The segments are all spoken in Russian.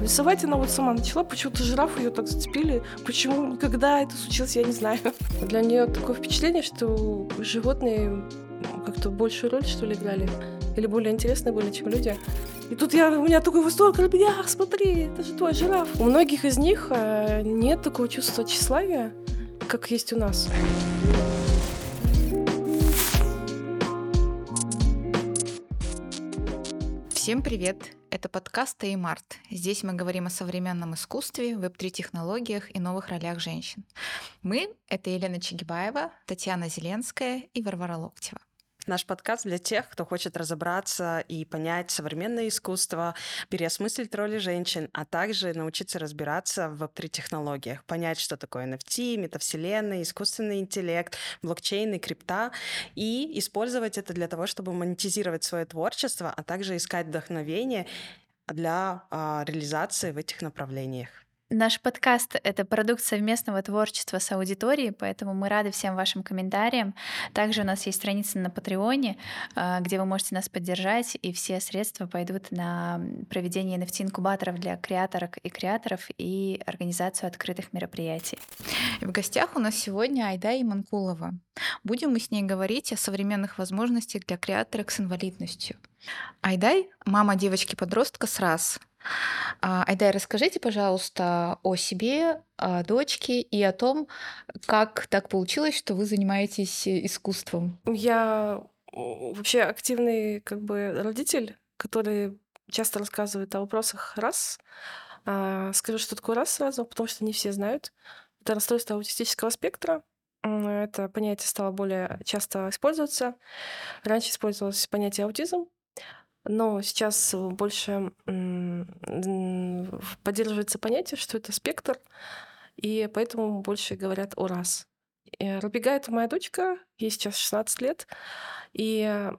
Рисовать она вот сама начала, почему-то жираф ее так зацепили. Почему, когда это случилось, я не знаю. Для нее такое впечатление, что животные как-то большую роль, что ли, играли. Или более интересные были, чем люди. И тут я, у меня такой восторг, я, смотри, это же твой жираф. У многих из них э, нет такого чувства тщеславия, как есть у нас. Всем привет! Это подкаст «Теймарт». Здесь мы говорим о современном искусстве, веб-3-технологиях и новых ролях женщин. Мы — это Елена Чигибаева, Татьяна Зеленская и Варвара Локтева. Наш подкаст для тех, кто хочет разобраться и понять современное искусство, переосмыслить роли женщин, а также научиться разбираться в веб-3-технологиях, понять, что такое NFT, метавселенная, искусственный интеллект, блокчейн и крипта, и использовать это для того, чтобы монетизировать свое творчество, а также искать вдохновение для а, реализации в этих направлениях. Наш подкаст — это продукт совместного творчества с аудиторией, поэтому мы рады всем вашим комментариям. Также у нас есть страница на Патреоне, а, где вы можете нас поддержать, и все средства пойдут на проведение NFT-инкубаторов для креаторок и креаторов и организацию открытых мероприятий. И в гостях у нас сегодня Айда Иманкулова. Будем мы с ней говорить о современных возможностях для креаторок с инвалидностью. Айдай — мама девочки-подростка с РАС, а, Айдай, расскажите, пожалуйста, о себе, о дочке и о том, как так получилось, что вы занимаетесь искусством. Я вообще активный как бы родитель, который часто рассказывает о вопросах раз. А, скажу, что такое раз сразу, потому что не все знают. Это расстройство аутистического спектра. Это понятие стало более часто использоваться. Раньше использовалось понятие аутизм, но сейчас больше поддерживается понятие, что это спектр, и поэтому больше говорят о раз. Рубига — это моя дочка, ей сейчас 16 лет, и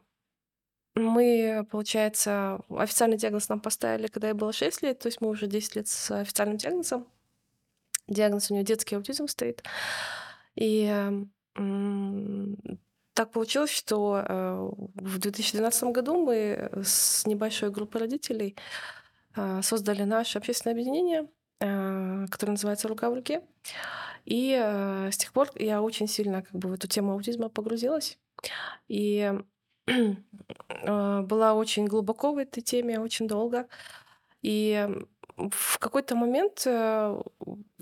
мы, получается, официальный диагноз нам поставили, когда ей было 6 лет, то есть мы уже 10 лет с официальным диагнозом. Диагноз у нее детский аутизм стоит. И так получилось, что э, в 2012 году мы с небольшой группой родителей э, создали наше общественное объединение, э, которое называется «Рука в руке». И с тех пор я очень сильно как бы в эту тему аутизма погрузилась. И была очень глубоко в этой теме, очень долго. И в какой-то момент э,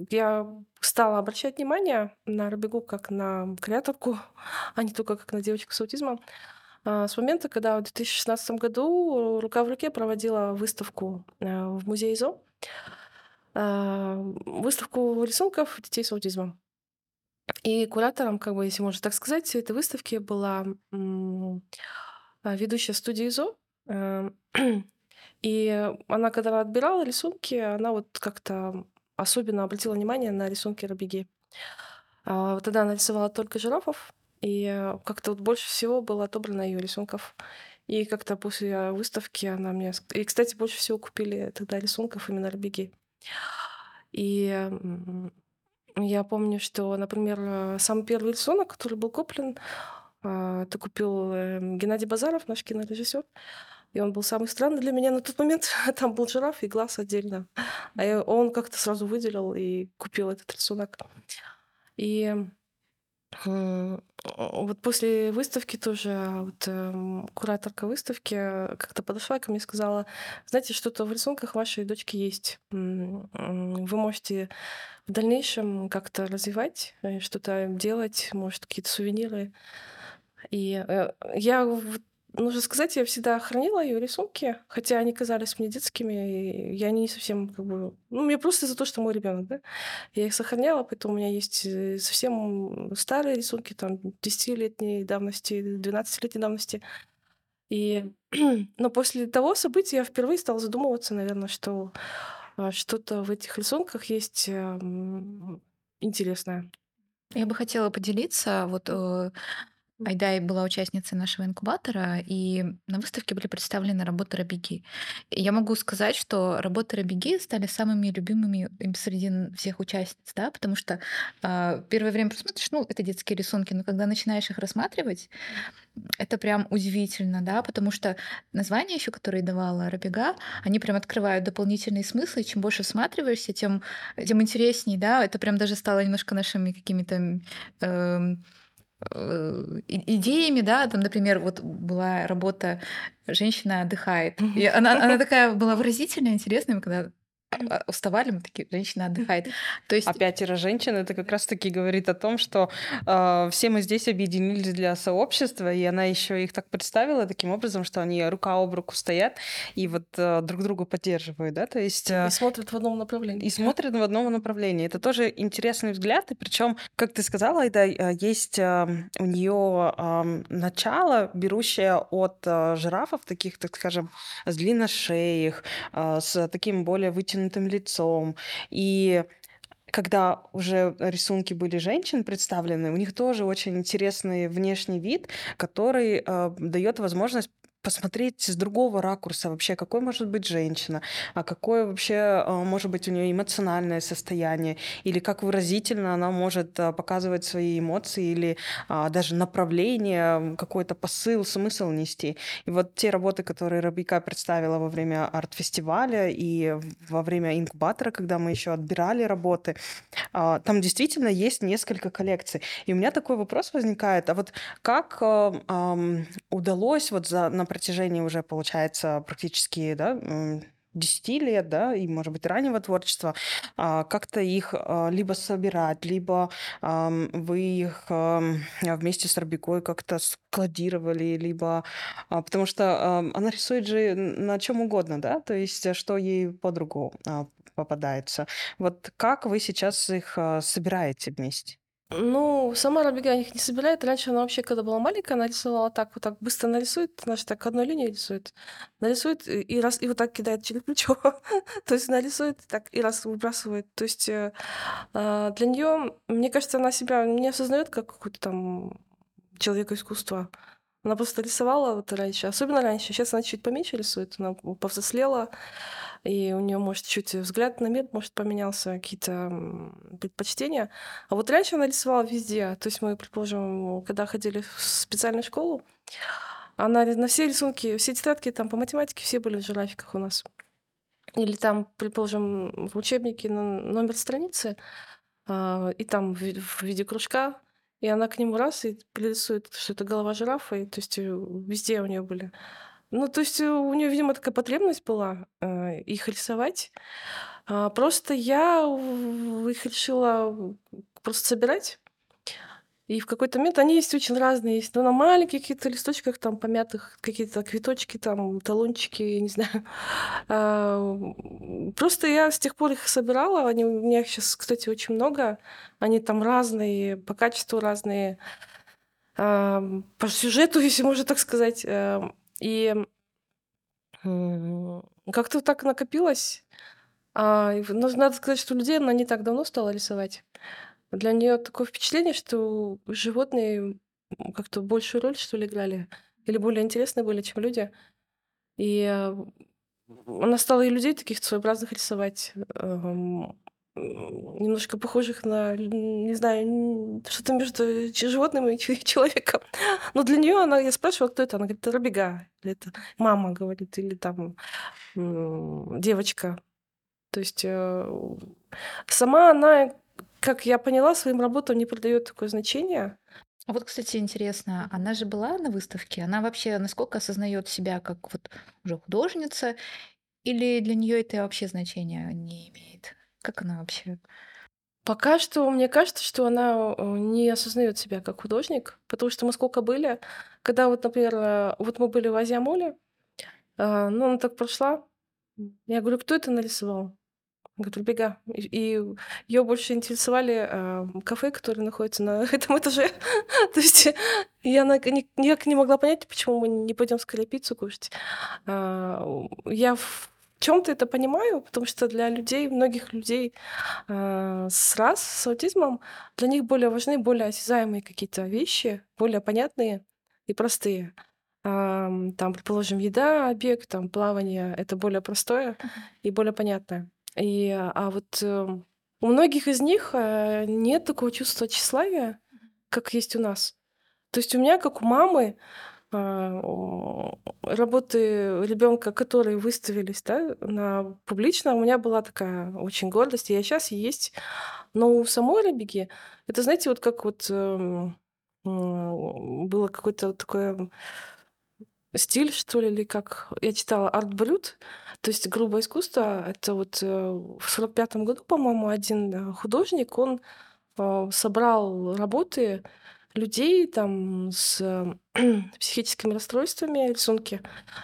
я стала обращать внимание на Робегу как на креаторку, а не только как на девочку с аутизмом. А, с момента, когда в 2016 году рука в руке проводила выставку э, в музее ЗО, а, выставку рисунков детей с аутизмом. И куратором, как бы, если можно так сказать, этой выставки была ведущая студии ЗО, э, И она, когда отбирала рисунки, она вот как-то особенно обратила внимание на рисунки Робеги. А, тогда она рисовала только жирафов, и как-то вот больше всего было отобрано ее рисунков. И как-то после выставки она мне... И, кстати, больше всего купили тогда рисунков именно Робеги. И я помню, что, например, самый первый рисунок, который был куплен, а, это купил эм, Геннадий Базаров, наш кинорежиссер. И он был самый странный для меня на тот момент. Там был жираф и глаз отдельно. А он как-то сразу выделил и купил этот рисунок. И вот после выставки тоже вот, э, кураторка выставки как-то подошла ко мне и сказала, знаете, что-то в рисунках вашей дочки есть. Вы можете в дальнейшем как-то развивать, э, что-то делать, может, какие-то сувениры. И э, я Нужно сказать, я всегда хранила ее рисунки, хотя они казались мне детскими, и я не совсем как бы... Ну, мне просто за то, что мой ребенок, да. Я их сохраняла, поэтому у меня есть э, совсем старые рисунки, там, 10-летней давности, 12-летней давности. И... Но после того события я впервые стала задумываться, наверное, что а, что-то в этих рисунках есть интересное. Я бы хотела поделиться вот э, Айдай была участницей нашего инкубатора, и на выставке были представлены работы Рабиги. Я могу сказать, что работы Рабиги стали самыми любимыми им среди всех участниц, да, потому что э, первое время посмотришь, ну, это детские рисунки, но когда начинаешь их рассматривать, это прям удивительно, да, потому что названия еще, которые давала Рабига, они прям открывают дополнительные смыслы, и чем больше всматриваешься, тем, тем интереснее, да, это прям даже стало немножко нашими какими-то Э, идеями, да, там, например, вот была работа «Женщина отдыхает», и она, она такая была выразительная, интересная, когда уставали, мы такие, женщина отдыхает. То есть... А пятеро женщин это как раз-таки говорит о том, что э, все мы здесь объединились для сообщества, и она еще их так представила таким образом, что они рука об руку стоят и вот э, друг друга поддерживают, да, то есть... Э, и смотрят в одном направлении. И смотрят в одном направлении. Это тоже интересный взгляд, и причем, как ты сказала, Айда, есть э, у нее э, начало, берущее от э, жирафов, таких, так скажем, с длинношеих, э, с таким более вытянутым вытянутым лицом. И когда уже рисунки были женщин представлены, у них тоже очень интересный внешний вид, который э, дает возможность посмотреть с другого ракурса вообще, какой может быть женщина, а какое вообще а, может быть у нее эмоциональное состояние, или как выразительно она может а, показывать свои эмоции, или а, даже направление, какой-то посыл, смысл нести. И вот те работы, которые Рабика представила во время арт-фестиваля и во время инкубатора, когда мы еще отбирали работы, там действительно есть несколько коллекций. И у меня такой вопрос возникает, а вот как удалось вот за, на протяжении уже, получается, практически, да, 10 лет, да, и, может быть, раннего творчества, а, как-то их а, либо собирать, либо вы их вместе с Робикой как-то складировали, либо... А, потому что она рисует же на чем угодно, да, то есть э, что ей под руку попадается. Вот как вы сейчас их собираете вместе? Ну, сама Робига их не собирает. Раньше она вообще, когда была маленькая, она рисовала так, вот так быстро нарисует, же так одной линию рисует. Нарисует и раз, и вот так кидает через плечо. То есть нарисует так и раз выбрасывает. То есть э, а, для нее, мне кажется, она себя не осознает как какой-то там человек искусства. Она просто рисовала вот раньше, особенно раньше. Сейчас она чуть поменьше рисует, она повзрослела и у нее, может, чуть взгляд на мир, может, поменялся, какие-то предпочтения. А вот раньше она рисовала везде. То есть мы, предположим, когда ходили в специальную школу, она на все рисунки, все тетрадки там по математике все были в жирафиках у нас. Или там, предположим, в учебнике номер страницы, а, и там в виде кружка, и она к нему раз и пририсует, что это голова жирафа, и то есть э, везде у нее были ну, то есть э, у нее, видимо, такая потребность была э, их рисовать. А, просто я их решила просто собирать. И в какой-то момент они есть очень разные. Есть ну, на маленьких каких-то листочках, там помятых какие-то цветочки, там талончики, я не знаю. А, просто я с тех пор их собирала. Они, у меня их сейчас, кстати, очень много. Они там разные, по качеству разные, а, по сюжету, если можно так сказать. И как-то так накопилось. А, ну, надо сказать, что людей она не так давно стала рисовать. Для нее такое впечатление, что животные как-то большую роль, что ли, играли. Или более интересны были, чем люди. И э, она стала и людей таких своеобразных рисовать. Эм, немножко похожих на, не знаю, что-то между животным и человеком. Но для нее она, я спрашивала, кто это, она говорит, это Робега, или это мама говорит, или там девочка. То есть э, сама она, как я поняла, своим работам не придает такое значение. А вот, кстати, интересно, она же была на выставке, она вообще насколько осознает себя как вот уже художница, или для нее это вообще значения не имеет? Как она вообще? Пока что мне кажется, что она э, не осознает себя как художник, потому что мы сколько были, когда вот, например, э, вот мы были в Азиамоле, э, ну, она так прошла, я говорю, кто это нарисовал? Говорит, Бега. И ее больше интересовали э, кафе, которые находятся на этом этаже. То есть я никак не могла понять, почему мы не пойдем скорее пиццу кушать. А, я в чем-то это понимаю, потому что для людей, многих людей э, с раз, с аутизмом, для них более важны более осязаемые какие-то вещи, более понятные и простые. Ам, там, предположим, еда, бег, там, плавание- это более простое и более понятное. И, а вот э, у многих из них э, нет такого чувства тщеславия, как есть у нас. То есть у меня, как у мамы, работы ребенка, которые выставились да, на публично, у меня была такая очень гордость, и я сейчас есть. Но у самой Рабиги, это, знаете, вот как вот эм, было какое-то такое стиль, что ли, или как я читала арт-брют, то есть грубое искусство. Это вот э, в сорок пятом году, по-моему, один э, художник, он э, собрал работы людей там с психическими расстройствами, рисунки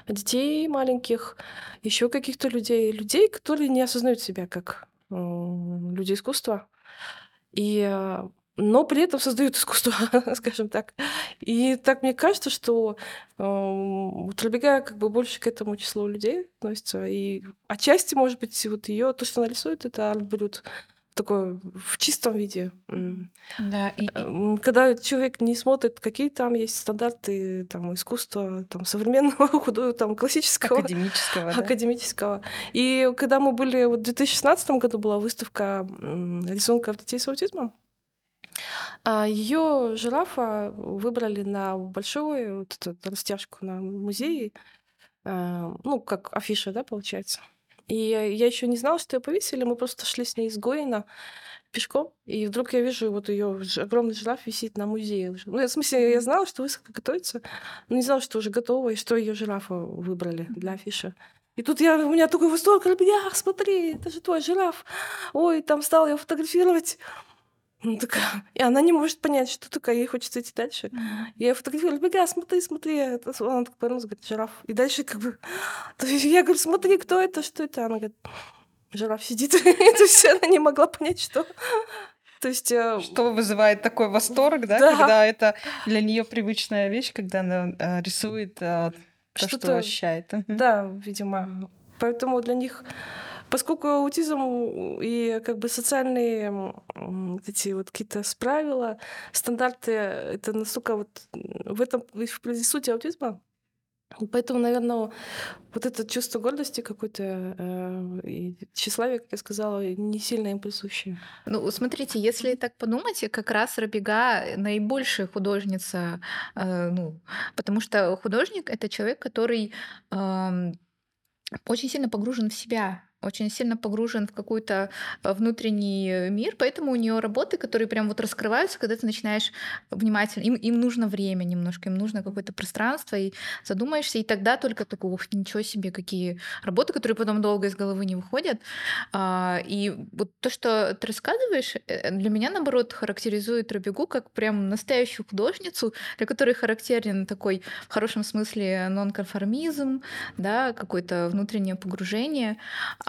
детей маленьких, еще каких-то людей, людей, которые не осознают себя как люди искусства. И но при этом создают искусство, скажем так. И так мне кажется, что э, вот Рабига как бы больше к этому числу людей относится. И отчасти, может быть, вот ее то, что она рисует, это арт-брют такой в чистом виде. Да, и... Когда человек не смотрит, какие там есть стандарты там, искусства, там, современного, худого, там, классического. Академического, да? Академического. И когда мы были... Вот в 2016 году была выставка рисунков детей с аутизмом, а ее жирафа выбрали на большую вот эту растяжку на музее, э, ну, как афиша, да, получается. И я еще не знала, что ее повесили, мы просто шли с ней из Гоина пешком, и вдруг я вижу, вот ее огромный жираф висит на музее. Ну, в смысле, я знала, что выставка готовится, но не знала, что уже готова, и что ее жирафа выбрали для афиши. И тут я, у меня такой восторг, я, смотри, это же твой жираф. Ой, там стал я фотографировать. Ну, такая, и она не может понять, что такое, ей хочется идти дальше. Я фотографирую, бега, смотри, смотри. Она так повернулась, говорит, жираф. И дальше как бы... То есть я говорю, смотри, кто это, что это? Она говорит, жираф сидит. То есть она не могла понять, что... То есть... Э, что вызывает такой восторг, да? да. Когда это для нее привычная вещь, когда она э, рисует э, то, что, что ощущает. Да, видимо. Поэтому для них Поскольку аутизм и как бы социальные эти вот какие-то правила, стандарты, это настолько вот в этом в сути аутизма, Поэтому, наверное, вот это чувство гордости какой-то э, и тщеславие, как я сказала, не сильно им присуще. Ну, смотрите, если так подумать, как раз Рабига наибольшая художница, э, ну, потому что художник это человек, который э, очень сильно погружен в себя, очень сильно погружен в какой-то э, внутренний мир, поэтому у нее работы, которые прям вот раскрываются, когда ты начинаешь внимательно, им, им нужно время немножко, им нужно какое-то пространство, и задумаешься, и тогда только такой, ух, ничего себе, какие работы, которые потом долго из головы не выходят. А, и вот то, что ты рассказываешь, э, для меня, наоборот, характеризует Робегу как прям настоящую художницу, для которой характерен такой, в хорошем смысле, нонконформизм, да, какое-то внутреннее погружение.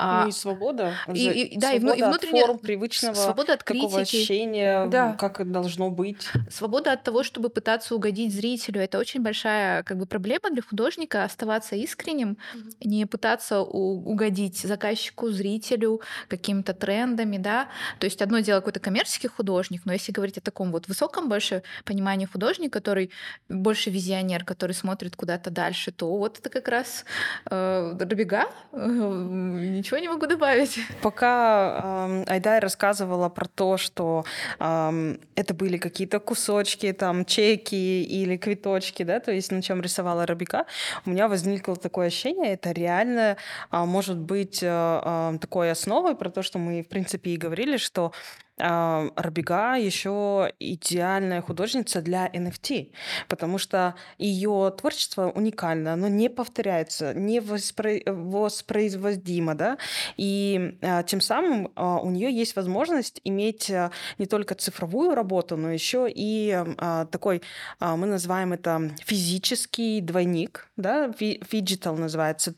А, ну и свобода. И, и, да, свобода и, и внутренняя форм привычного свобода от критики. такого ощущения, да. как это должно быть. Свобода от того, чтобы пытаться угодить зрителю. Это очень большая как бы, проблема для художника оставаться искренним, mm-hmm. не пытаться у- угодить заказчику, зрителю, какими-то трендами, да. То есть одно дело какой-то коммерческий художник, но если говорить о таком вот высоком больше понимании художника, который больше визионер, который смотрит куда-то дальше, то вот это как раз э, Робега, э, ничего Ничего не могу добавить. Пока э, Айдай рассказывала про то, что э, это были какие-то кусочки, там, чеки или квиточки, да, то есть на чем рисовала Рабика, у меня возникло такое ощущение, это реально э, может быть э, такой основой про то, что мы, в принципе, и говорили, что Рабига еще идеальная художница для NFT, потому что ее творчество уникально, оно не повторяется, не воспро... воспроизводимо, да, и а, тем самым а, у нее есть возможность иметь а, не только цифровую работу, но еще и а, такой, а, мы называем это физический двойник, да, phygital называется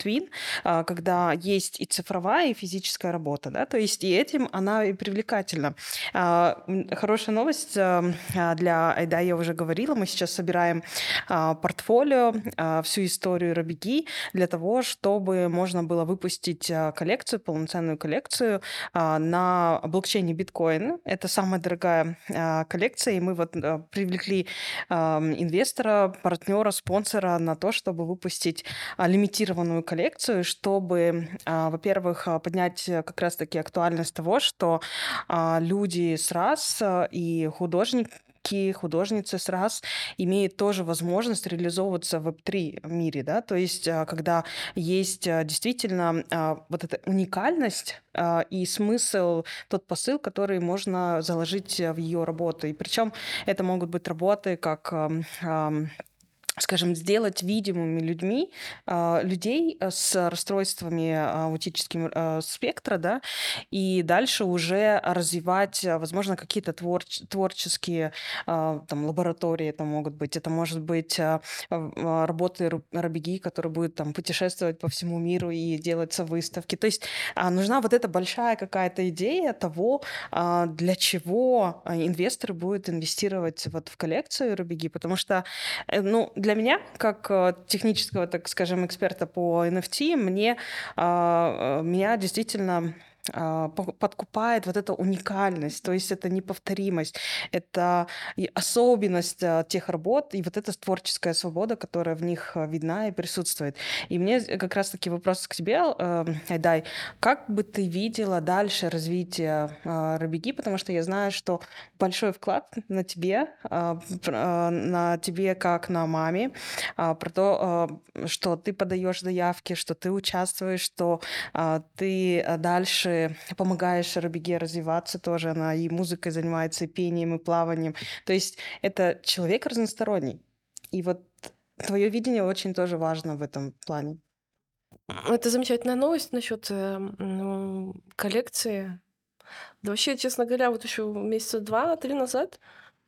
а, когда есть и цифровая, и физическая работа, да, то есть и этим она и привлекательна. А, хорошая новость э, а, для Айда, я уже говорила, мы сейчас собираем а, портфолио, всю историю Робеги для того, чтобы можно было выпустить коллекцию, полноценную коллекцию на блокчейне биткоин. Это самая дорогая коллекция, и мы вот привлекли инвестора, партнера, спонсора на то, чтобы выпустить лимитированную коллекцию, чтобы, во-первых, поднять как раз-таки актуальность того, что люди с раз и художники, художницы с раз имеют тоже возможность реализовываться в Web3 мире, да, то есть а, когда есть а, действительно вот эта уникальность и смысл, тот посыл, который можно заложить в ее работу. И причем это могут быть работы как скажем, сделать видимыми людьми, а, людей э, с расстройствами аутическим э, спектра, да, и дальше уже развивать, э, возможно, какие-то творч творческие а, там лаборатории это могут быть, это может быть работы Рабиги, которые будут там путешествовать по всему миру и делаться выставки. То есть а, нужна вот эта большая какая-то идея того, для чего инвесторы будут инвестировать вот в коллекцию Рабиги, потому что, ну, для меня, как э, технического, так скажем, эксперта по NFT, мне, а, э, меня действительно подкупает вот эта уникальность, то есть это неповторимость, это особенность а, тех работ и вот эта творческая свобода, которая в них а, видна и присутствует. И мне как раз-таки вопрос к тебе, Айдай, как бы ты видела дальше развитие Рабиги, потому что я знаю, что большой вклад на тебе, на тебе как на маме, про то, что ты подаешь заявки, что ты участвуешь, что ты дальше помогаешь Рабиге развиваться тоже. Она и музыкой занимается, и пением, и плаванием. То есть это человек разносторонний. И вот твое видение очень тоже важно в этом плане. Это замечательная новость насчет э, ну, коллекции. Да вообще, честно говоря, вот еще месяца два-три назад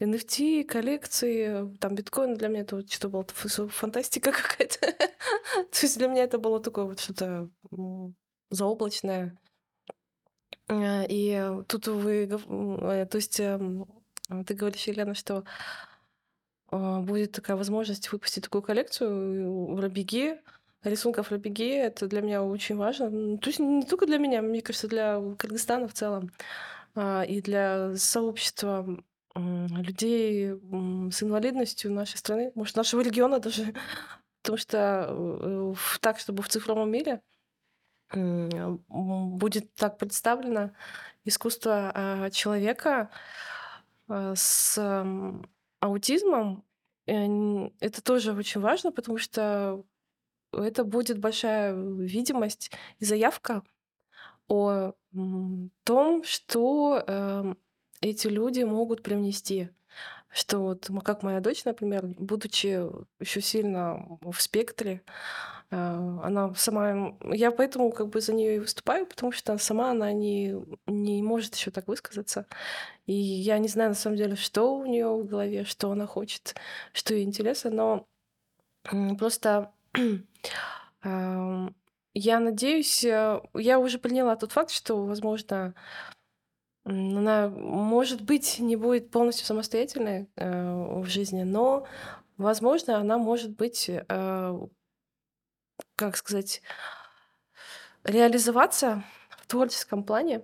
NFT, коллекции, там биткоин для меня это вот что было фантастика какая-то. То есть для меня это было такое вот что-то заоблачное. Э, и тут вы, э, то есть эм, ты говоришь, Елена, что а, будет такая возможность выпустить такую коллекцию в Рабиге, рисунков Рабиге. Это для меня очень важно. То есть не только для меня, мне кажется, для Кыргызстана в целом а, и для сообщества людей с инвалидностью нашей страны, может, нашего региона даже. Потому что э, так, чтобы в цифровом мире будет так представлено искусство а, человека а, с аутизмом. Это тоже очень важно, потому что это будет большая видимость и заявка о том, что эм, эти люди могут привнести. Что вот, как моя дочь, например, будучи еще сильно в спектре, а, она сама... Я поэтому как бы за нее и выступаю, потому что сама она не, не может еще так высказаться. И я не знаю на самом деле, что у нее в голове, что она хочет, что ей интересно, но просто я надеюсь, э, я уже приняла тот факт, что, возможно, она, может быть, не будет полностью самостоятельной э, в жизни, но, возможно, она может быть э, как сказать, реализоваться в творческом плане.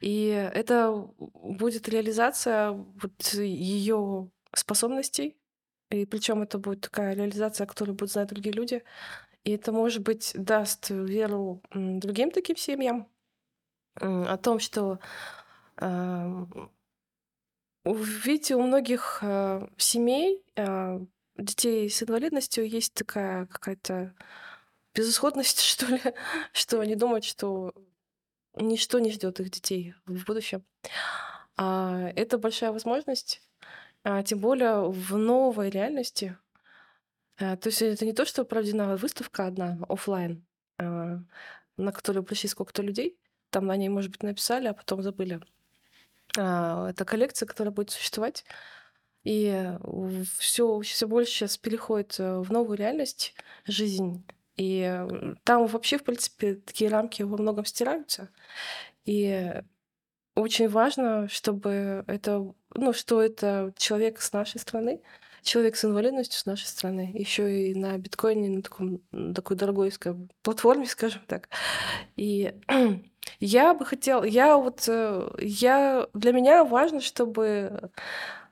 И это будет реализация вот ее способностей. И причем это будет такая реализация, которую будут знать другие люди. И это, может быть, даст веру другим таким семьям о том, что видите, у многих э, семей э, детей с инвалидностью есть такая какая-то безысходность, что ли, что они думают, что ничто не ждет их детей в будущем. А это большая возможность, а, тем более в новой реальности. А, то есть это не то, что проведена выставка одна офлайн, а, на которую пришли сколько-то людей, там на ней, может быть, написали, а потом забыли. А, это коллекция, которая будет существовать и все, все больше сейчас переходит э, в новую реальность, жизнь. И там вообще, в принципе, такие рамки во многом стираются. И очень важно, чтобы это, ну, что это человек с нашей страны, человек с инвалидностью с нашей страны, еще и на биткоине, на таком, такой дорогой скажем, платформе, скажем так. И я бы хотела, я вот, э, я, для меня важно, чтобы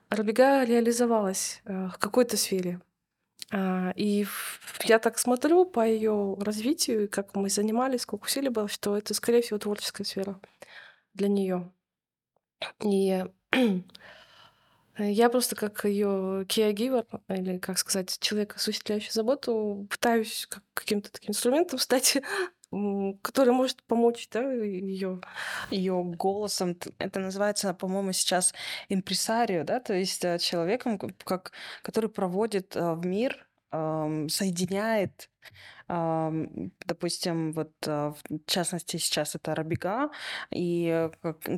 Рабига реализовалась э, в какой-то сфере. А, и я так смотрю по ее развитию, как мы занимались, сколько усилий было, что это, скорее всего, творческая сфера для нее. И я просто как ее caregiver, или, как сказать, человек, осуществляющий заботу, пытаюсь как каким-то таким инструментом стать, который может помочь да, ее. Ее голосом. Это называется, по-моему, сейчас импресарио, да, то есть э, человеком, как, который проводит э, в мир, соединяет допустим, вот а, в частности сейчас это Рабига, и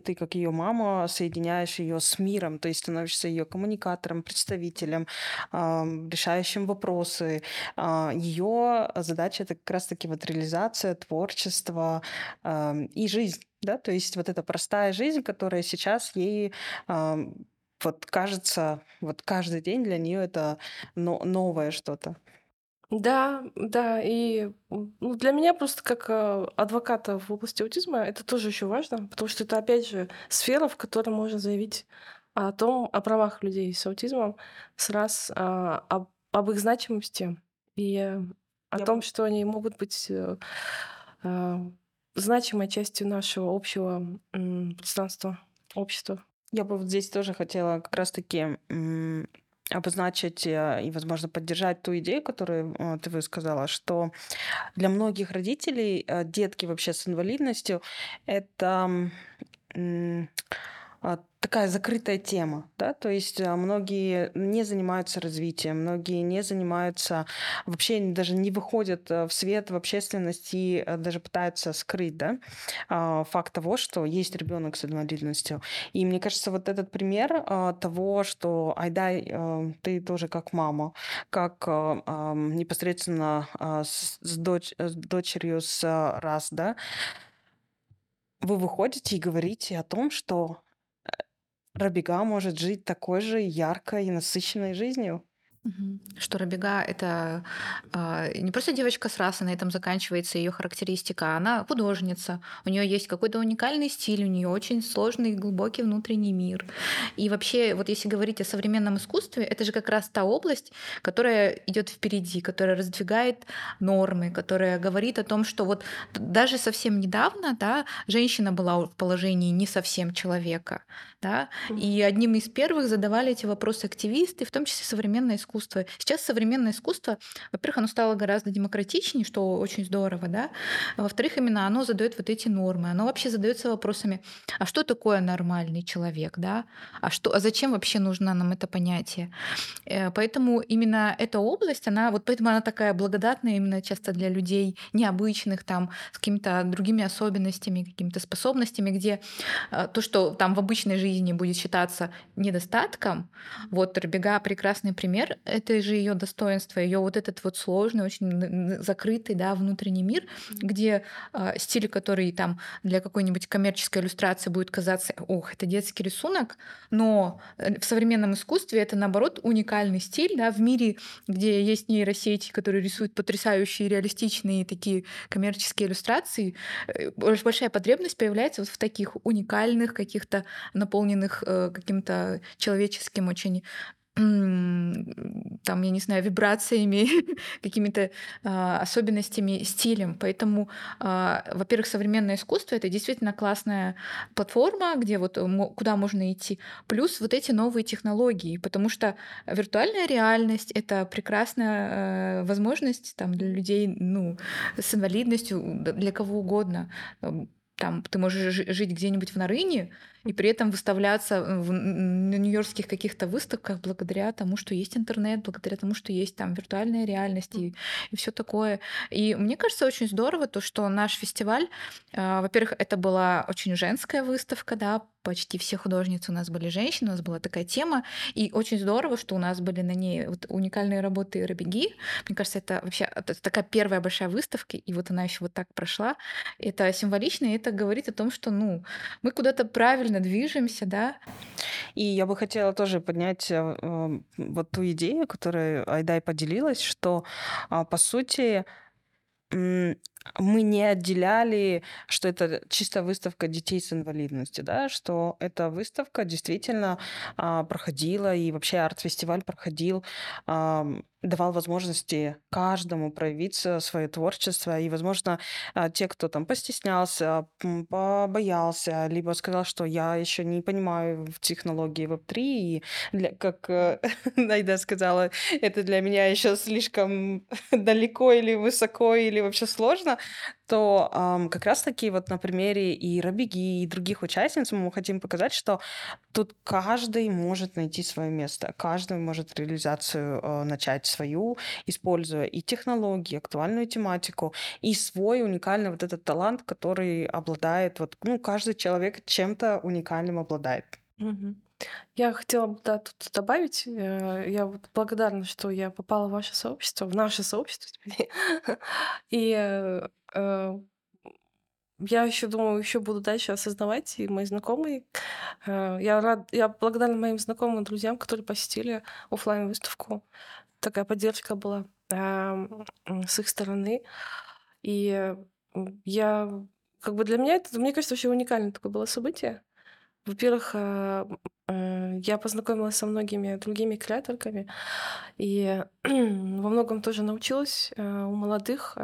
ты как ее мама соединяешь ее с миром, то есть становишься ее коммуникатором, представителем, решающим вопросы. А, ее задача это как раз-таки вот реализация, творчество и жизнь, да, то есть вот эта простая жизнь, которая сейчас ей вот кажется, вот каждый день для нее это новое что-то. Да, да, и ну, для меня просто как э, адвоката в области аутизма это тоже еще важно, потому что это опять же сфера, в которой можно заявить о том, о правах людей с аутизмом, с раз а, об, об их значимости и о Я том, что они могут быть э, а, значимой частью нашего общего м, пространства, общества. Я бы вот здесь тоже хотела как раз-таки обозначить э, и, возможно, поддержать ту идею, которую э, ты высказала, что для многих родителей э, детки вообще с инвалидностью это а, такая закрытая тема, да, то есть а, многие не занимаются развитием, многие не занимаются, вообще даже не выходят э, в свет, в общественность и э, даже пытаются скрыть, да, а, факт того, что есть ребенок с инвалидностью. И мне кажется, вот этот пример того, что Айдай, э, ты тоже как мама, как непосредственно с, дочь, с дочерью с раз, да, вы выходите и говорите о том, что Рабига может жить такой же яркой и насыщенной жизнью. Что Рабига это а, не просто девочка с расы, на этом заканчивается ее характеристика, она художница, у нее есть какой-то уникальный стиль, у нее очень сложный глубокий внутренний мир. И вообще, вот если говорить о современном искусстве, это же как раз та область, которая идет впереди, которая раздвигает нормы, которая говорит о том, что вот даже совсем недавно, да, женщина была в положении не совсем человека, да, и одним из первых задавали эти вопросы активисты, в том числе современное искусство искусство. Сейчас современное искусство, во-первых, оно стало гораздо демократичнее, что очень здорово, да. А во-вторых, именно оно задает вот эти нормы. Оно вообще задается вопросами, а что такое нормальный человек, да? А, что, а зачем вообще нужно нам это понятие? Э, поэтому именно эта область, она, вот поэтому она такая благодатная именно часто для людей необычных, там, с какими-то другими особенностями, какими-то способностями, где э, то, что там в обычной жизни будет считаться недостатком, вот Рабега прекрасный пример, это же ее достоинство, ее вот этот вот сложный, очень закрытый, да, внутренний мир, где э, стиль, который там для какой-нибудь коммерческой иллюстрации будет казаться, ох, это детский рисунок, но э, в современном искусстве это наоборот уникальный стиль, да, в мире, где есть нейросети, которые рисуют потрясающие реалистичные такие коммерческие иллюстрации, э, большая потребность появляется вот в таких уникальных каких-то наполненных э, каким-то человеческим очень там, я не знаю, вибрациями, какими-то а, особенностями, стилем. Поэтому, а, во-первых, современное искусство это действительно классная платформа, где вот куда можно идти. Плюс вот эти новые технологии, потому что виртуальная реальность это прекрасная э, возможность там для людей, ну, с инвалидностью, для кого угодно там ты можешь жить где-нибудь в Нарыне и при этом выставляться э, в, на нью-йоркских каких-то выставках благодаря тому, что есть интернет, благодаря тому, что есть там виртуальная реальность и, и все такое. И мне кажется очень здорово то, что наш фестиваль, э, во-первых, это была очень женская выставка, да, почти все художницы у нас были женщины, у нас была такая тема, и очень здорово, что у нас были на ней вот уникальные работы Робеги. Мне кажется, это вообще это такая первая большая выставка, и вот она еще вот так прошла. Это символично, и это говорит о том, что, ну, мы куда-то правильно движемся, да. И я бы хотела тоже поднять э, вот ту идею, которую Айдай поделилась, что, э, по сути, мы не отделяли, что это чисто выставка детей с инвалидностью, да, что эта выставка действительно а, проходила, и вообще арт-фестиваль проходил, а, давал возможности каждому проявиться свое творчество, и, возможно, а, те, кто там постеснялся, побоялся, либо сказал, что я еще не понимаю в технологии Web3, и для, как э, Найда сказала, это для меня еще слишком далеко или высоко, или вообще сложно, то ам, как раз-таки вот на примере и Рабиги, и других участниц мы хотим показать, что тут каждый может найти свое место, каждый может реализацию э, начать свою, используя и технологии, актуальную тематику, и свой уникальный вот этот талант, который обладает, вот, ну, каждый человек чем-то уникальным обладает. Мгм. Я хотела бы, да, тут добавить. э, Я вот благодарна, что я попала в ваше сообщество, в наше сообщество. И э, э, я еще думаю, еще буду дальше осознавать, и мои знакомые. Я рад, я благодарна моим знакомым и друзьям, которые посетили оффлайн выставку. Такая поддержка была эм, с их стороны. И я как бы для меня это, мне кажется, вообще уникальное такое было событие. Во-первых, э, э, я познакомилась со многими другими креаторками и во многом тоже научилась э, у молодых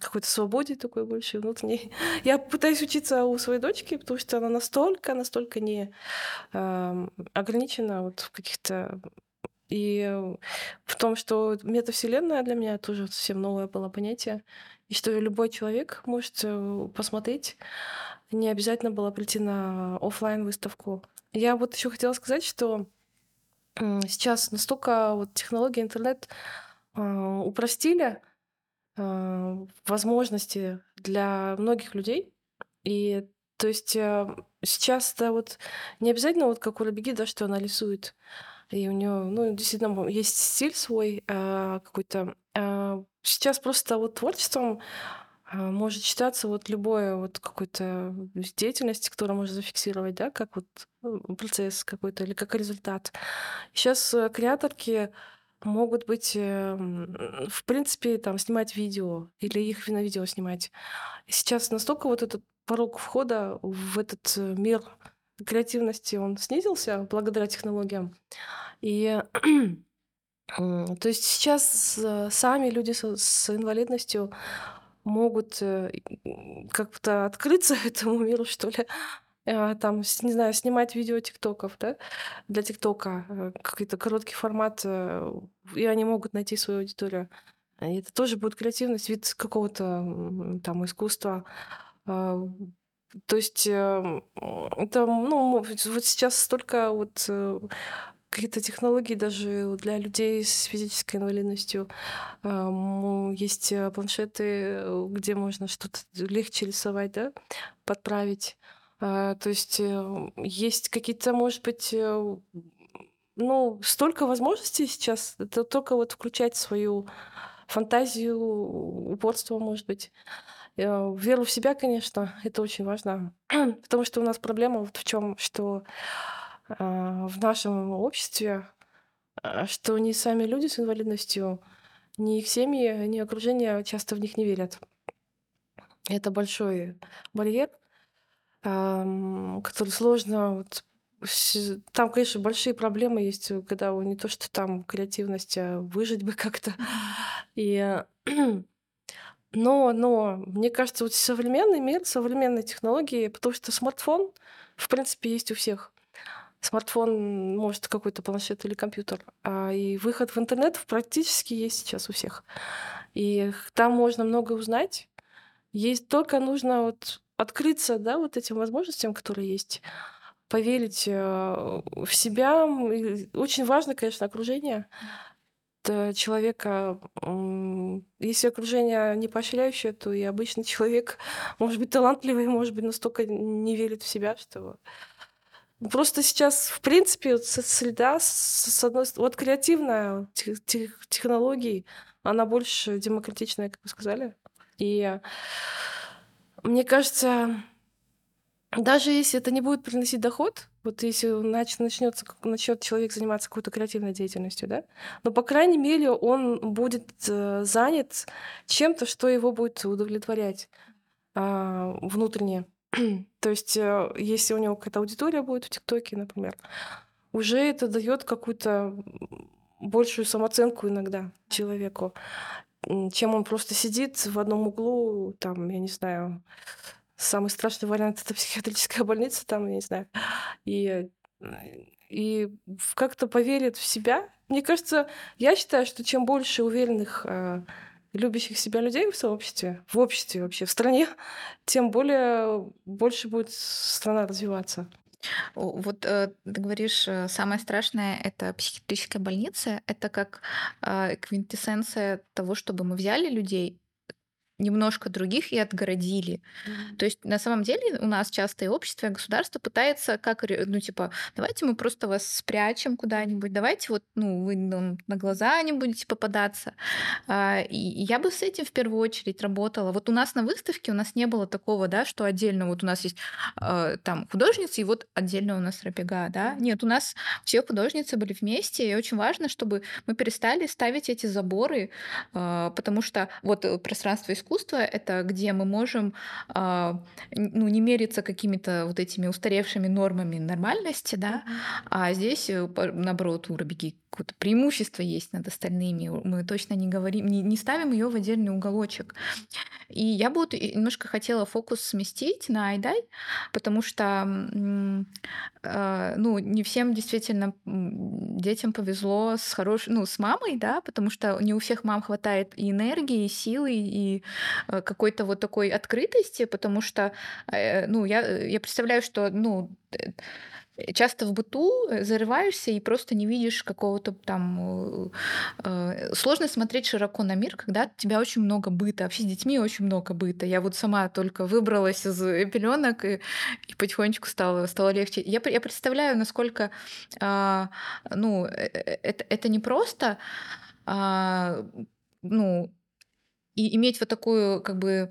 какой-то свободе такой больше внутренней. Я пытаюсь учиться у своей дочки, потому что она настолько, настолько не эм, ограничена вот в каких-то и в том, что метавселенная для меня тоже совсем новое было понятие, и что любой человек может посмотреть не обязательно было прийти на офлайн выставку. Я вот еще хотела сказать, что сейчас настолько вот технологии интернет э, упростили э, возможности для многих людей. И то есть э, сейчас это вот не обязательно вот как у Рабиги, да, что она рисует. И у нее, ну, действительно, есть стиль свой э, какой-то. Сейчас просто вот творчеством а, может считаться вот любое вот какой-то деятельности, которую можно зафиксировать, да, как вот ну, процесс какой-то или как результат. Сейчас э, креаторки могут быть, эм, в принципе, там, снимать видео или их на видео снимать. Сейчас настолько вот этот порог входа в этот э, мир креативности, он снизился благодаря технологиям. И то есть сейчас э, сами люди с, инвалидностью могут э, как-то открыться этому миру, что ли. Э, там, не знаю, снимать видео тиктоков, да, для тиктока, какой-то короткий формат, и они могут найти свою аудиторию. И это тоже будет креативность, вид какого-то там искусства. То есть это, ну, вот сейчас столько вот какие-то технологии даже для людей с физической инвалидностью. Есть э, планшеты, э, где можно что-то легче рисовать, да, подправить. А, то есть э, есть какие-то, может быть, ну, столько возможностей сейчас. Это только вот включать свою фантазию, упорство, может быть. Веру в себя, конечно, это очень важно. Потому что у нас проблема вот в чем, что а, в нашем обществе, а, что ни сами люди с инвалидностью, ни их семьи, ни окружение часто в них не верят. Это большой барьер, который сложно вот там, конечно, большие проблемы есть, когда не то, что там креативность, а выжить бы как-то. И но, но, мне кажется, вот современный мир, современные технологии, потому что смартфон, в принципе, есть у всех смартфон, может, какой-то планшет или компьютер. А и выход в интернет практически есть сейчас у всех. И там можно много узнать. Есть только нужно вот открыться, да, вот этим возможностям, которые есть, поверить э, в себя. Очень важно, конечно, окружение. человека, если окружение не поощряющее, то и обычный человек может быть талантливый, может быть настолько не верит в себя, что Просто сейчас, в принципе, среда, с одной вот креативная тех, технологий, она больше демократичная, как вы сказали. И мне кажется, даже если это не будет приносить доход, вот если нач- начнется, начнет человек заниматься какой-то креативной деятельностью, да, но, по крайней мере, он будет э, занят чем-то, что его будет удовлетворять э, внутренне. То есть, э, если у него какая-то аудитория будет в ТикТоке, например, уже это дает какую-то большую самооценку иногда человеку, чем он просто сидит в одном углу, там, я не знаю, самый страшный вариант это психиатрическая больница, там, я не знаю, и, и как-то поверит в себя. Мне кажется, я считаю, что чем больше уверенных э, любящих себя людей в сообществе, в обществе вообще, в стране, тем более больше будет страна развиваться. Вот э, ты говоришь, э, самое страшное это психиатрическая больница. Это как э, квинтэссенция того, чтобы мы взяли людей немножко других и отгородили. Mm-hmm. То есть на самом деле у нас часто и общество, и государство пытается как, ну типа, давайте мы просто вас спрячем куда-нибудь, давайте вот, ну, вы нам на глаза не будете попадаться. А, и я бы с этим в первую очередь работала. Вот у нас на выставке у нас не было такого, да, что отдельно вот у нас есть а, там художницы, и вот отдельно у нас рапега, да. Нет, у нас все художницы были вместе, и очень важно, чтобы мы перестали ставить эти заборы, а, потому что вот э, пространство искусство — это где мы можем э, ну, не мериться какими-то вот этими устаревшими нормами нормальности, да, а здесь, э, наоборот, у Рабиги какое-то преимущество есть над остальными. Мы точно не говорим, не, не ставим ее в отдельный уголочек. И я бы вот немножко хотела фокус сместить на Айдай, потому что э, ну, не всем действительно детям повезло с хорошей, ну, с мамой, да, потому что не у всех мам хватает и энергии, и силы, и э, какой-то вот такой открытости, потому что, э, ну, я, я представляю, что, ну, часто в быту э, зарываешься и просто не видишь какого-то там... Э, э, сложно смотреть широко на мир, когда у тебя очень много быта. Вообще с детьми очень много быта. Я вот сама только выбралась из пеленок и, и потихонечку стало, стало легче. Я, я представляю, насколько э, ну, это, это не просто... Э, ну, и иметь вот такую как бы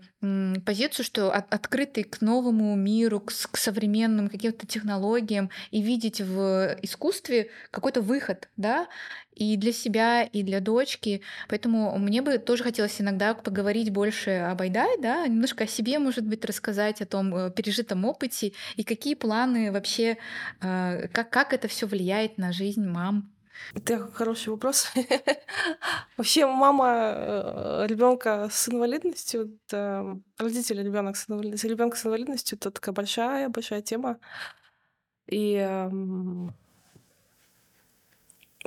позицию, что от, открытый к новому миру, к, к современным каким-то технологиям и видеть в искусстве какой-то выход, да, и для себя, и для дочки. Поэтому мне бы тоже хотелось иногда поговорить больше об Айдай, да, немножко о себе, может быть, рассказать о том э, пережитом опыте и какие планы вообще, э, как, как это все влияет на жизнь мам. Это хороший вопрос. Вообще, мама э, ребенка с инвалидностью, это родители ребенка с инвалидностью, ребенка с инвалидностью, это такая большая, большая тема. И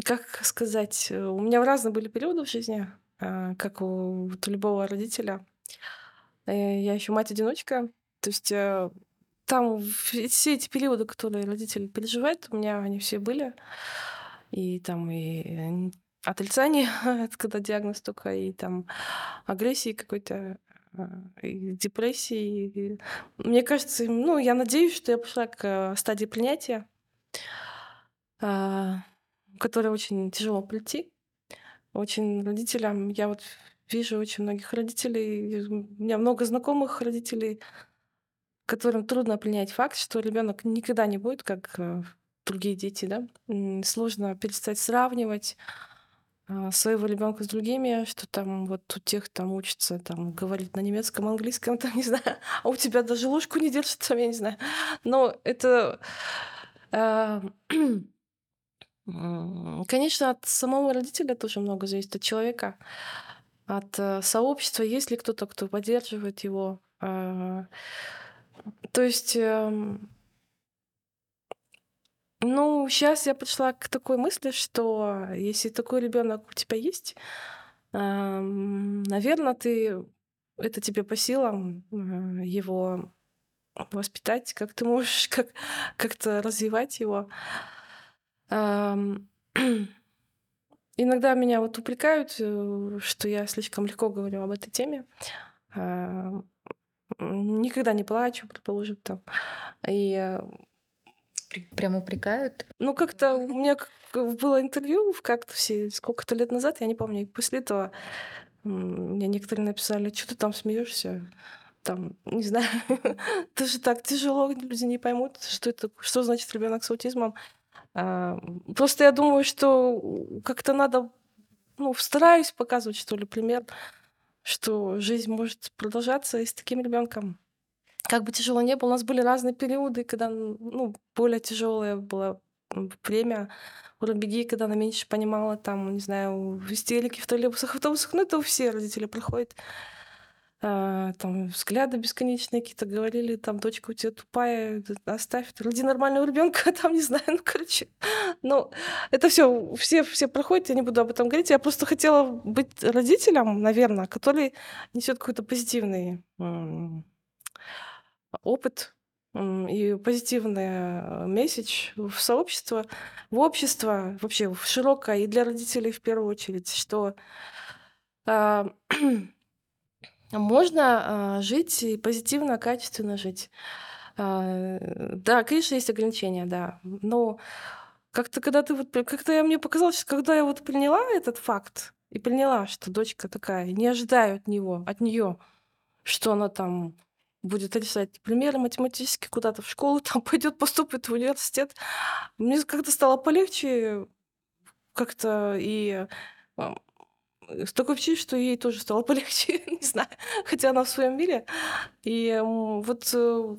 как сказать, у меня разные были периоды в жизни, э, как у, вот любого родителя. Э, я еще мать-одиночка, то есть там все эти периоды, которые родители переживают, у меня они все были и там и отрицание, когда диагноз только, и там агрессии какой-то, а, и депрессии. Мне кажется, ну, я надеюсь, что я пошла к э, стадии принятия, а, которой очень тяжело прийти. Очень родителям, я вот вижу очень многих родителей, у меня много знакомых родителей, которым трудно принять факт, что ребенок никогда не будет как э, другие дети, да, сложно перестать сравнивать а, своего ребенка с другими, что там вот у тех там учится там говорить на немецком, английском, там не знаю, а у тебя даже ложку не держит, там я не знаю. Но это, э, конечно, от самого родителя тоже много зависит от человека, от э, сообщества, есть ли кто-то, кто поддерживает его. Э, то есть эм, ну, сейчас я пришла к такой мысли, что если такой ребенок у тебя есть, наверное, ты это тебе по силам э, его воспитать, как ты можешь как, как-то развивать его. иногда меня вот упрекают, э, что я слишком легко говорю об этой теме. А, никогда не плачу, предположим, там. И э, Прям упрекают? ну, как-то у меня было интервью как-то сколько-то лет назад, я не помню, и после этого мне некоторые написали, что ты там смеешься, там, не знаю, это так тяжело, люди не поймут, что это, что значит ребенок с аутизмом. А, просто я думаю, что как-то надо, ну, стараюсь показывать, что ли, пример, что жизнь может продолжаться и с таким ребенком. Как бы тяжело не было, у нас были разные периоды, когда, ну, более тяжелое было время у Робеги, когда она меньше понимала, там, не знаю, в истерике в троллейбусах, автобусах, ну, это у всех родители проходят. А, там взгляды бесконечные какие-то говорили, там, дочка у тебя тупая, оставь, роди нормального ребенка, там, не знаю, ну, короче. Ну, это все, все, все проходят, я не буду об этом говорить. Я просто хотела быть родителем, наверное, который несет какой-то позитивный опыт и позитивный э, месседж в сообщество, в общество, вообще в широкое, и для родителей в первую очередь, что а, можно а, жить и позитивно, качественно жить. А, да, конечно, есть ограничения, да. Но как-то, когда ты вот, как-то я, мне показалось, что когда я вот приняла этот факт и приняла, что дочка такая, не ожидаю от него, от нее, что она там будет решать примеры математические куда-то в школу, там пойдет, поступит в университет. Мне как-то стало полегче как-то и с такой впечатление, что ей тоже стало полегче, не знаю, хотя она в своем мире. И вот э,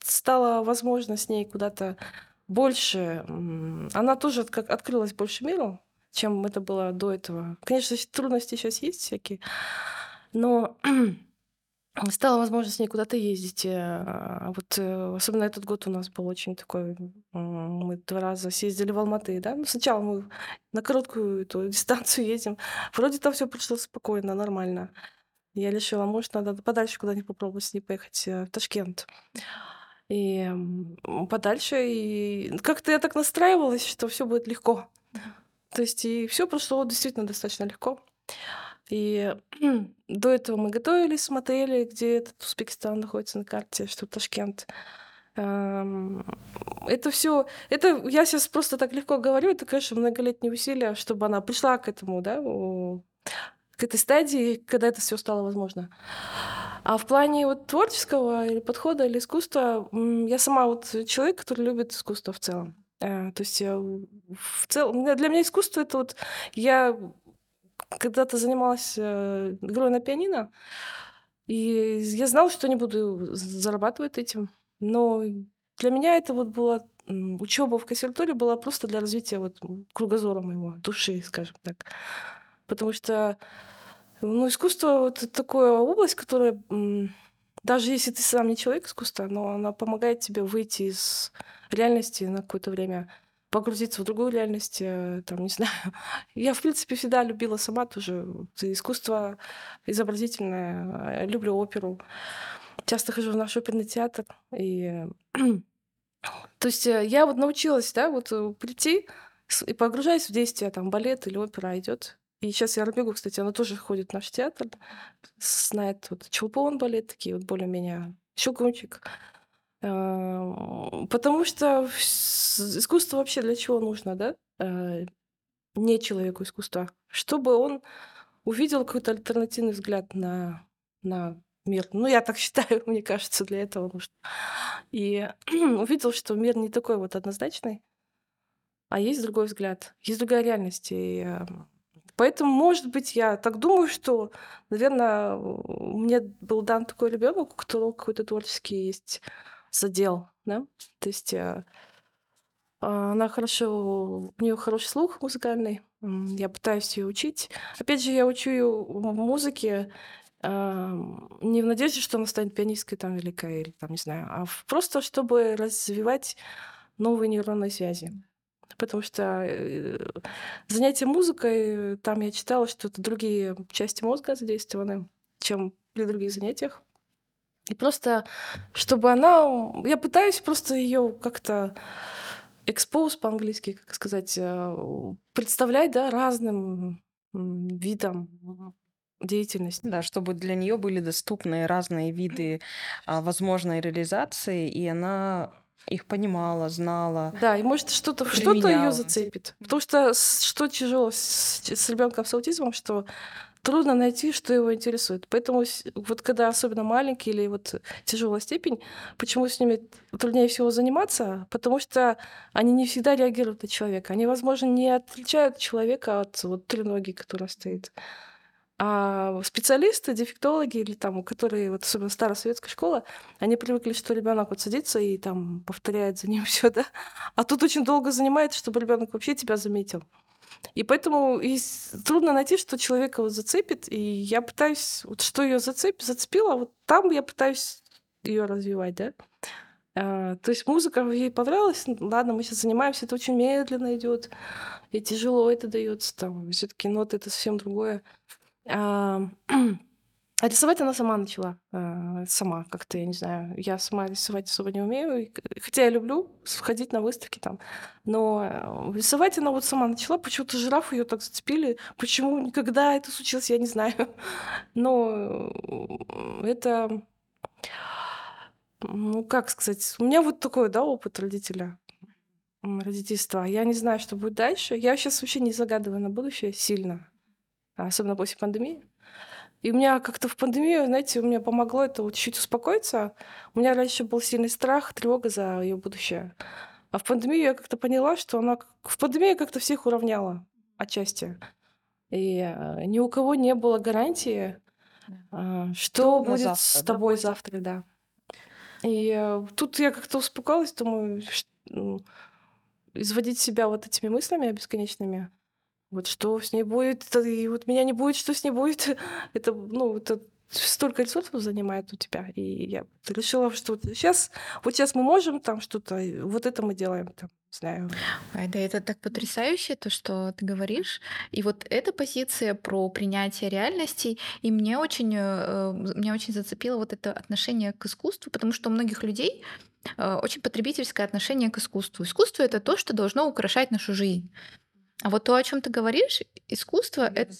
стала возможно с ней куда-то больше. Она тоже как открылась больше миру, чем это было до этого. Конечно, трудности сейчас есть всякие, но стала возможность с ней куда-то ездить. А вот э, особенно этот год у нас был очень такой. Мы два раза съездили в Алматы, да. Ну, сначала мы на короткую эту дистанцию едем. Вроде там все прошло спокойно, нормально. Я решила, может, надо подальше куда-нибудь попробовать с ней поехать э, в Ташкент. И подальше. И как-то я так настраивалась, что все будет легко. То есть и все прошло действительно достаточно легко. И до этого мы готовились, смотрели, где этот Узбекистан находится на карте, что Ташкент. Это все, это я сейчас просто так легко говорю, это, конечно, многолетние усилия, чтобы она пришла к этому, да, к этой стадии, когда это все стало возможно. А в плане вот творческого или подхода или искусства, я сама вот человек, который любит искусство в целом. Э, то есть я в целом для меня искусство это вот я когда-то занималась э, игрой на пианино, и я знала, что не буду зарабатывать этим. Но для меня это вот было учеба в консерватории была просто для развития вот кругозора моего, души, скажем так. Потому что ну, искусство вот такая область, которая даже если ты сам не человек искусства, но она помогает тебе выйти из реальности на какое-то время погрузиться в другую реальность, э, там, не знаю. Я, в принципе, всегда любила сама тоже искусство изобразительное, э, люблю оперу. Часто хожу в наш оперный театр. И... То есть э, я вот научилась, да, вот прийти и погружаясь в действие, там, балет или опера идет. И сейчас я Робегу, кстати, она тоже ходит в наш театр, знает вот Челпон балет, такие вот более-менее, Щелкунчик. Потому что искусство вообще для чего нужно, да? Э, не человеку искусства. Чтобы он увидел какой-то альтернативный взгляд на, на мир. Ну, я так считаю, мне кажется, для этого нужно. И увидел, что мир не такой вот однозначный, а есть другой взгляд, есть другая реальность. И поэтому, может быть, я так думаю, что, наверное, мне был дан такой ребенок, у которого какой-то творческий есть задел, да, то есть э, а, она хорошо, у нее хороший слух музыкальный, я пытаюсь ее учить. Опять же, я учу ее музыке не в надежде, что она станет пианисткой там великой или там, не знаю, а просто чтобы развивать новые нейронные связи. Потому что э, занятие музыкой, там я читала, что это другие части мозга задействованы, чем при других занятиях. И просто, чтобы она... Я пытаюсь просто ее как-то expose по-английски, как сказать, э, представлять, да, разным видом деятельности. Да, чтобы для нее были доступны разные виды а, возможной реализации, и она их понимала, знала. Да, и может что-то что-то ее зацепит. Потому что что тяжело с, с ребенком с аутизмом, что трудно найти, что его интересует. Поэтому вот когда особенно маленький или вот тяжелая степень, почему с ними труднее всего заниматься? Потому что они не всегда реагируют на человека. Они, возможно, не отличают человека от вот треногий, которая стоит. А специалисты, дефектологи или там, которые, вот особенно старая советская школа, они привыкли, что ребенок вот садится и там повторяет за ним все, да. А тут очень долго занимает, чтобы ребенок вообще тебя заметил. И поэтому и трудно найти, что человека вот зацепит. И я пытаюсь, вот что ее зацеп, зацепило, вот там я пытаюсь ее развивать, да. А, то есть музыка ей понравилась. Ладно, мы сейчас занимаемся, это очень медленно идет, и тяжело это дается. Там все-таки ноты это совсем другое. А, а рисовать она сама начала. А, сама как-то, я не знаю. Я сама рисовать особо не умею. Хотя я люблю сходить на выставки там. Но э, рисовать она вот сама начала. Почему-то жираф ее так зацепили. Почему никогда это случилось, я не знаю. Но э, это... Ну, как сказать, у меня вот такой, да, опыт родителя родительства. Я не знаю, что будет дальше. Я сейчас вообще не загадываю на будущее сильно особенно после пандемии. И у меня как-то в пандемию, знаете, у меня помогло это вот чуть успокоиться. У меня раньше был сильный страх, тревога за ее будущее. А в пандемию я как-то поняла, что она в пандемии как-то всех уравняла отчасти. И э, ни у кого не было гарантии, э, что будет завтра, с тобой да? завтра, да. И э, тут я как-то успокоилась, думаю, что, ну, изводить себя вот этими мыслями бесконечными вот что с ней будет, и вот меня не будет, что с ней будет. Это, ну, это столько ресурсов занимает у тебя. И я решила, что вот сейчас, вот сейчас мы можем там что-то, вот это мы делаем там. Знаю. Да, это так потрясающе, то, что ты говоришь. И вот эта позиция про принятие реальности, и мне очень, э, меня очень зацепило вот это отношение к искусству, потому что у многих людей э, очень потребительское отношение к искусству. Искусство это то, что должно украшать нашу жизнь. А вот то, о чем ты говоришь, искусство, это,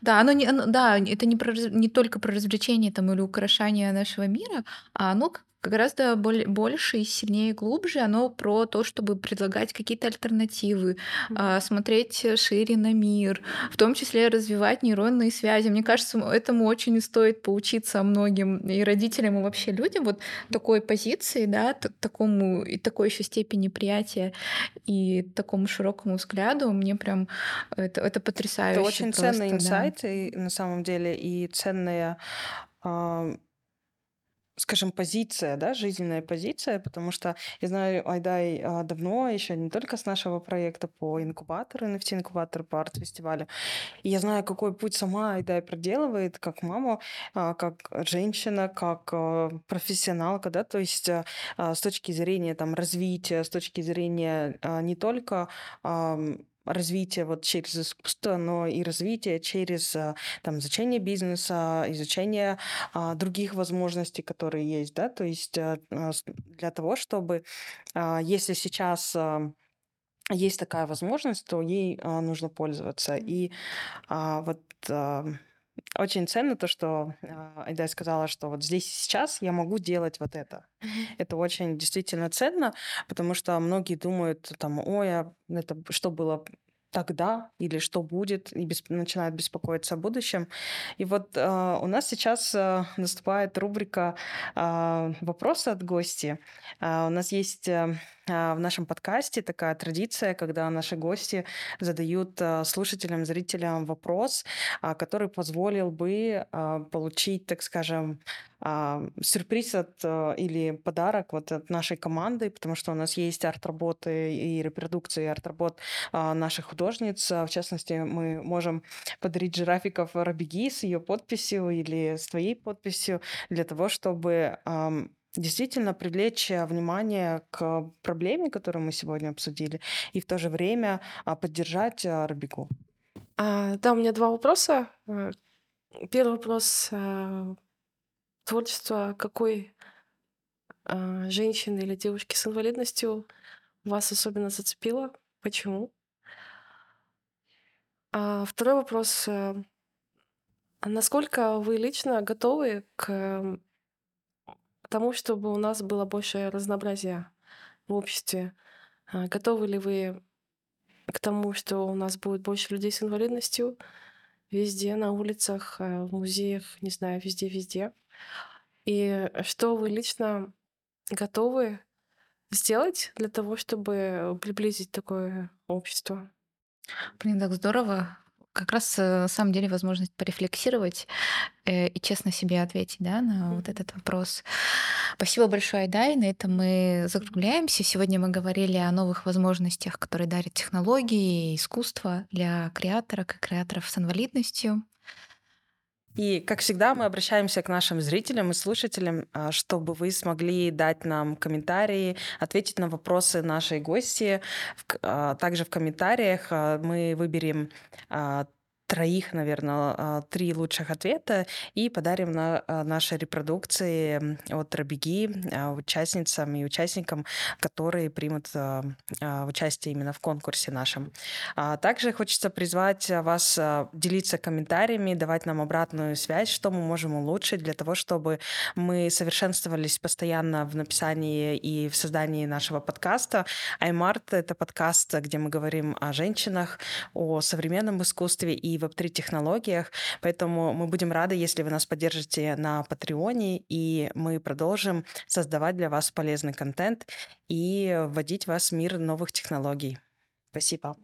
да, оно не, оно, да, это не, про, не только про развлечение там или украшание нашего мира, а оно гораздо больше и сильнее и глубже. Оно про то, чтобы предлагать какие-то альтернативы, mm-hmm. смотреть шире на мир, в том числе развивать нейронные связи. Мне кажется, этому очень стоит поучиться многим и родителям, и вообще людям вот такой позиции, да, такому и такой еще степени приятия и такому широкому взгляду. Мне прям это, это потрясающе. Это очень просто, ценные инсайты да. на самом деле и ценные скажем, позиция, да, жизненная позиция, потому что я знаю Айдай а, давно, еще не только с нашего проекта по инкубатору, NFT-инкубатор по арт-фестивалю. И я знаю, какой путь сама Айдай проделывает, как мама, а, как женщина, как а, профессионалка, да, то есть с точки зрения там развития, с точки зрения не только развитие вот через искусство, но и развитие через а, там, изучение бизнеса, изучение а, других возможностей, которые есть, да, то есть а, для того, чтобы, а, если сейчас есть такая возможность, то ей нужно пользоваться. И а, вот очень ценно то, что а, Айда сказала, что вот здесь и сейчас я могу делать вот это. Это очень действительно ценно, потому что многие думают там, ой, а это что было тогда или что будет, и бесп... начинают беспокоиться о будущем. И вот э, у нас сейчас э, наступает рубрика э, «Вопросы от гостей». Э, у нас есть э, в нашем подкасте такая традиция, когда наши гости задают э, слушателям, зрителям вопрос, э, который позволил бы получить, так скажем, а, сюрприз от или подарок вот от нашей команды, потому что у нас есть арт-работы и репродукции арт-работ а, наших художниц. В частности, мы можем подарить жирафиков Рабиги с ее подписью или с твоей подписью для того, чтобы действительно привлечь внимание к проблеме, которую мы сегодня обсудили, и в то же время а, поддержать Рабику. А, да, у меня два вопроса. Э, первый вопрос творчество какой а, женщины или девушки с инвалидностью вас особенно зацепило? Почему? А второй вопрос. э, а насколько вы лично готовы к тому, чтобы у нас было больше разнообразия в обществе? А, Готовы ли вы к тому, что у нас будет больше людей с инвалидностью везде, на улицах, э, в музеях, не знаю, везде-везде? И что вы лично готовы сделать для того, чтобы приблизить такое общество? Блин, так здорово. Как раз, э, на самом деле, возможность порефлексировать э, и честно себе ответить да, на вот этот вопрос. Спасибо большое, Айдай. На этом мы закругляемся. Сегодня мы говорили о новых возможностях, которые дарят технологии и искусство для креаторок и креаторов с инвалидностью. И, как всегда, мы обращаемся к нашим зрителям и слушателям, а, чтобы вы смогли дать нам комментарии, ответить на вопросы нашей гости. А, Также в комментариях а, мы выберем троих, наверное, три лучших ответа и подарим на а, наши репродукции от Робеги а, участницам и участникам, которые примут а, а, участие именно в конкурсе нашем. А Также хочется призвать а, вас а, делиться комментариями, давать нам обратную связь, что мы можем улучшить для того, чтобы мы совершенствовались постоянно в написании и в создании нашего подкаста. Аймарт — это подкаст, где мы говорим о женщинах, о современном искусстве и веб-3-технологиях. Поэтому мы будем рады, если вы нас поддержите на Патреоне, и мы продолжим создавать для вас полезный контент и вводить вас в мир новых технологий. Спасибо.